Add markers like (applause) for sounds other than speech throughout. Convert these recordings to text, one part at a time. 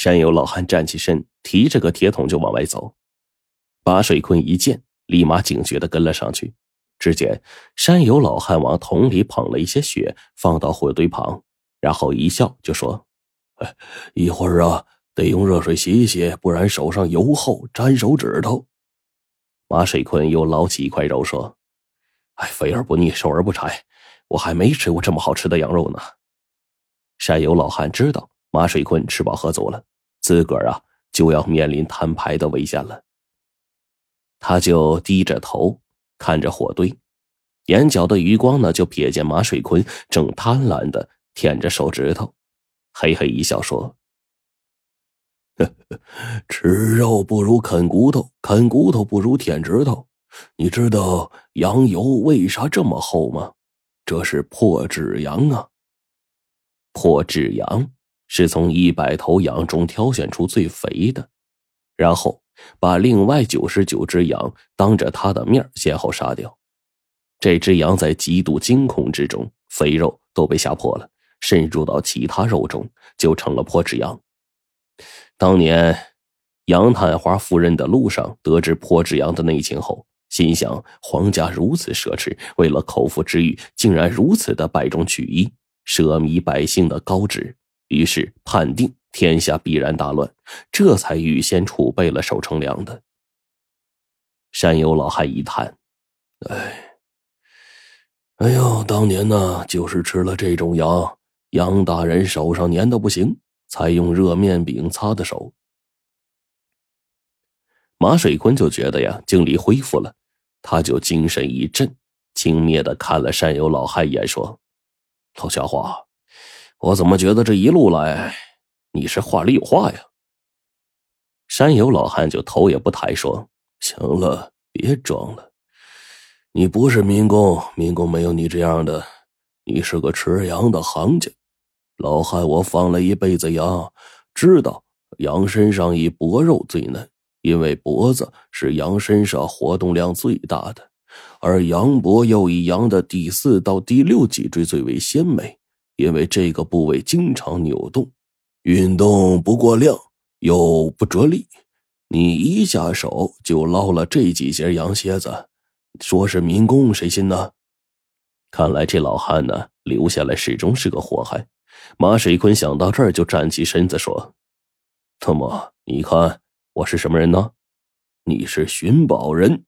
山有老汉站起身，提着个铁桶就往外走。马水坤一见，立马警觉的跟了上去。只见山有老汉往桶里捧了一些血，放到火堆旁，然后一笑就说：“哎，一会儿啊，得用热水洗洗，不然手上油厚，粘手指头。”马水坤又捞起一块肉说：“哎，肥而不腻，瘦而不柴，我还没吃过这么好吃的羊肉呢。”山有老汉知道马水坤吃饱喝足了，自个儿啊就要面临摊牌的危险了，他就低着头。看着火堆，眼角的余光呢，就瞥见马水坤正贪婪的舔着手指头，嘿嘿一笑说：“吃肉不如啃骨头，啃骨头不如舔指头。你知道羊油为啥这么厚吗？这是破脂羊啊！破脂羊是从一百头羊中挑选出最肥的，然后。”把另外九十九只羊当着他的面先后杀掉，这只羊在极度惊恐之中，肥肉都被吓破了，渗入到其他肉中，就成了破脂羊。当年杨探花赴任的路上，得知破脂羊的内情后，心想：皇家如此奢侈，为了口腹之欲，竟然如此的百中取一，奢靡百姓的高脂，于是判定。天下必然大乱，这才预先储备了守城粮的。山有老汉一叹：“哎，哎呦，当年呢，就是吃了这种羊，杨大人手上粘的不行，才用热面饼擦的手。”马水坤就觉得呀，精力恢复了，他就精神一振，轻蔑的看了山有老汉一眼，说：“老家伙，我怎么觉得这一路来……”你是话里有话呀！山有老汉就头也不抬说：“行了，别装了。你不是民工，民工没有你这样的。你是个吃羊的行家。老汉，我放了一辈子羊，知道羊身上以脖肉最嫩，因为脖子是羊身上活动量最大的，而羊脖又以羊的第四到第六脊椎最为鲜美，因为这个部位经常扭动。”运动不过量，又不着力，你一下手就捞了这几节羊蝎子，说是民工，谁信呢？看来这老汉呢，留下来始终是个祸害。马水坤想到这儿，就站起身子说：“特么，你看我是什么人呢？你是寻宝人。”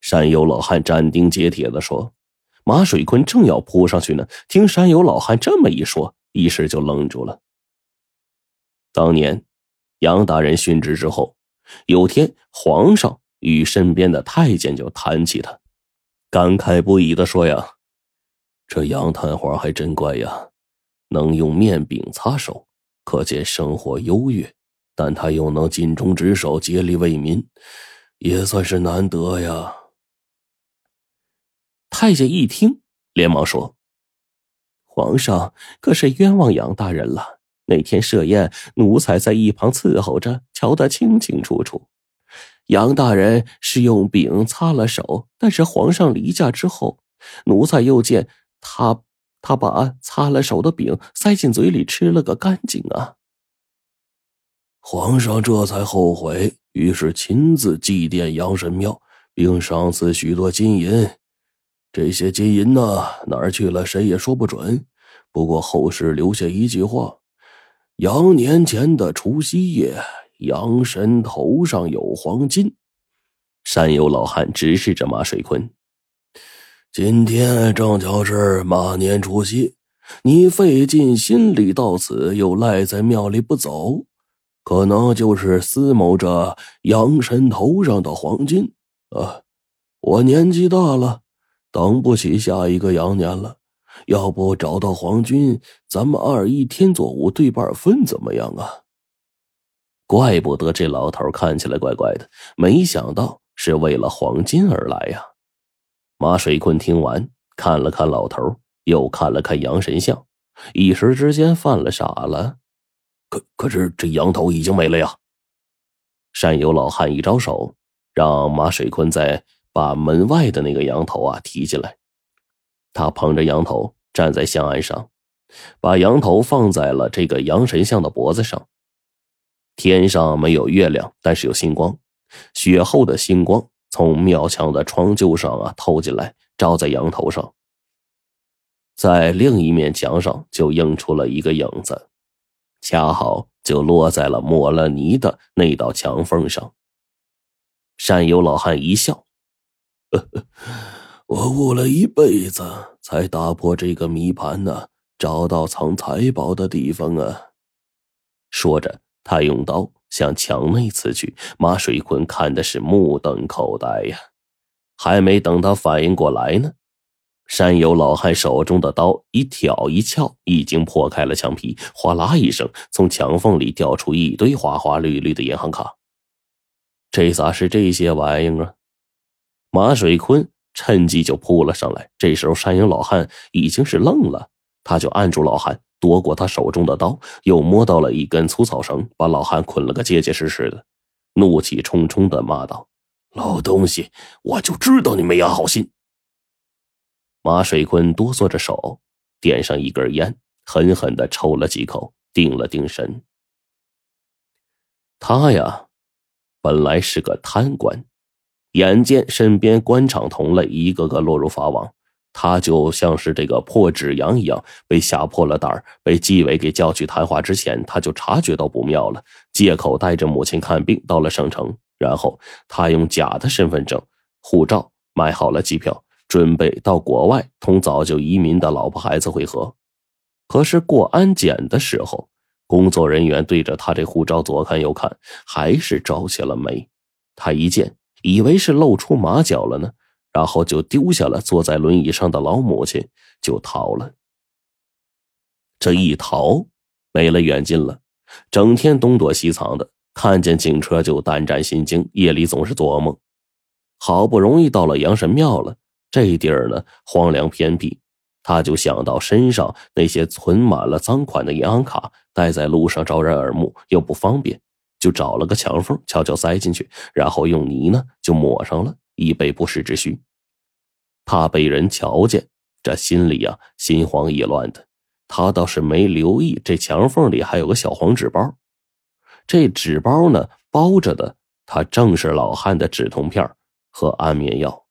山有老汉斩钉截铁的说。马水坤正要扑上去呢，听山有老汉这么一说，一时就愣住了。当年，杨大人殉职之后，有天皇上与身边的太监就谈起他，感慨不已的说：“呀，这杨探花还真怪呀，能用面饼擦手，可见生活优越；但他又能尽忠职守、竭力为民，也算是难得呀。”太监一听，连忙说：“皇上可是冤枉杨大人了。”那天设宴，奴才在一旁伺候着，瞧得清清楚楚。杨大人是用饼擦了手，但是皇上离驾之后，奴才又见他他把擦了手的饼塞进嘴里吃了个干净啊。皇上这才后悔，于是亲自祭奠杨神庙，并赏赐许多金银。这些金银呢，哪儿去了，谁也说不准。不过后世留下一句话。羊年前的除夕夜，羊神头上有黄金。山有老汉直视着马水坤。今天正巧是马年除夕，你费尽心力到此，又赖在庙里不走，可能就是思谋着羊神头上的黄金啊！我年纪大了，等不起下一个羊年了。要不找到皇军，咱们二一天作五对半分，怎么样啊？怪不得这老头看起来怪怪的，没想到是为了黄金而来呀！马水坤听完，看了看老头，又看了看杨神像，一时之间犯了傻了。可可是这羊头已经没了呀！山有老汉一招手，让马水坤在把门外的那个羊头啊提进来。他捧着羊头。站在香案上，把羊头放在了这个羊神像的脖子上。天上没有月亮，但是有星光，雪后的星光从庙墙的窗柩上啊透进来，照在羊头上。在另一面墙上就映出了一个影子，恰好就落在了抹了泥的那道墙缝上。山友老汉一笑：“ (laughs) 我悟了一辈子，才打破这个谜盘呢，找到藏财宝的地方啊！”说着。他用刀向墙内刺去，马水坤看的是目瞪口呆呀！还没等他反应过来呢，山友老汉手中的刀一挑一撬，已经破开了墙皮，哗啦一声，从墙缝里掉出一堆花花绿绿的银行卡。这咋是这些玩意儿啊？马水坤趁机就扑了上来。这时候山羊老汉已经是愣了，他就按住老汉。夺过他手中的刀，又摸到了一根粗草绳，把老汉捆了个结结实实的，怒气冲冲的骂道：“老东西，我就知道你没安好心！”马水坤哆嗦着手，点上一根烟，狠狠的抽了几口，定了定神。他呀，本来是个贪官，眼见身边官场同类一个个落入法网。他就像是这个破纸羊一样，被吓破了胆儿。被纪委给叫去谈话之前，他就察觉到不妙了，借口带着母亲看病到了省城，然后他用假的身份证、护照买好了机票，准备到国外同早就移民的老婆孩子会合。可是过安检的时候，工作人员对着他这护照左看右看，还是皱起了眉。他一见，以为是露出马脚了呢。然后就丢下了坐在轮椅上的老母亲，就逃了。这一逃，没了远近了，整天东躲西藏的，看见警车就胆战心惊，夜里总是做噩梦。好不容易到了阳神庙了，这地儿呢荒凉偏僻，他就想到身上那些存满了赃款的银行卡，带在路上招人耳目又不方便，就找了个墙缝，悄悄塞进去，然后用泥呢就抹上了。以备不时之需，怕被人瞧见，这心里啊心慌意乱的。他倒是没留意这墙缝里还有个小黄纸包，这纸包呢包着的，它正是老汉的止痛片和安眠药。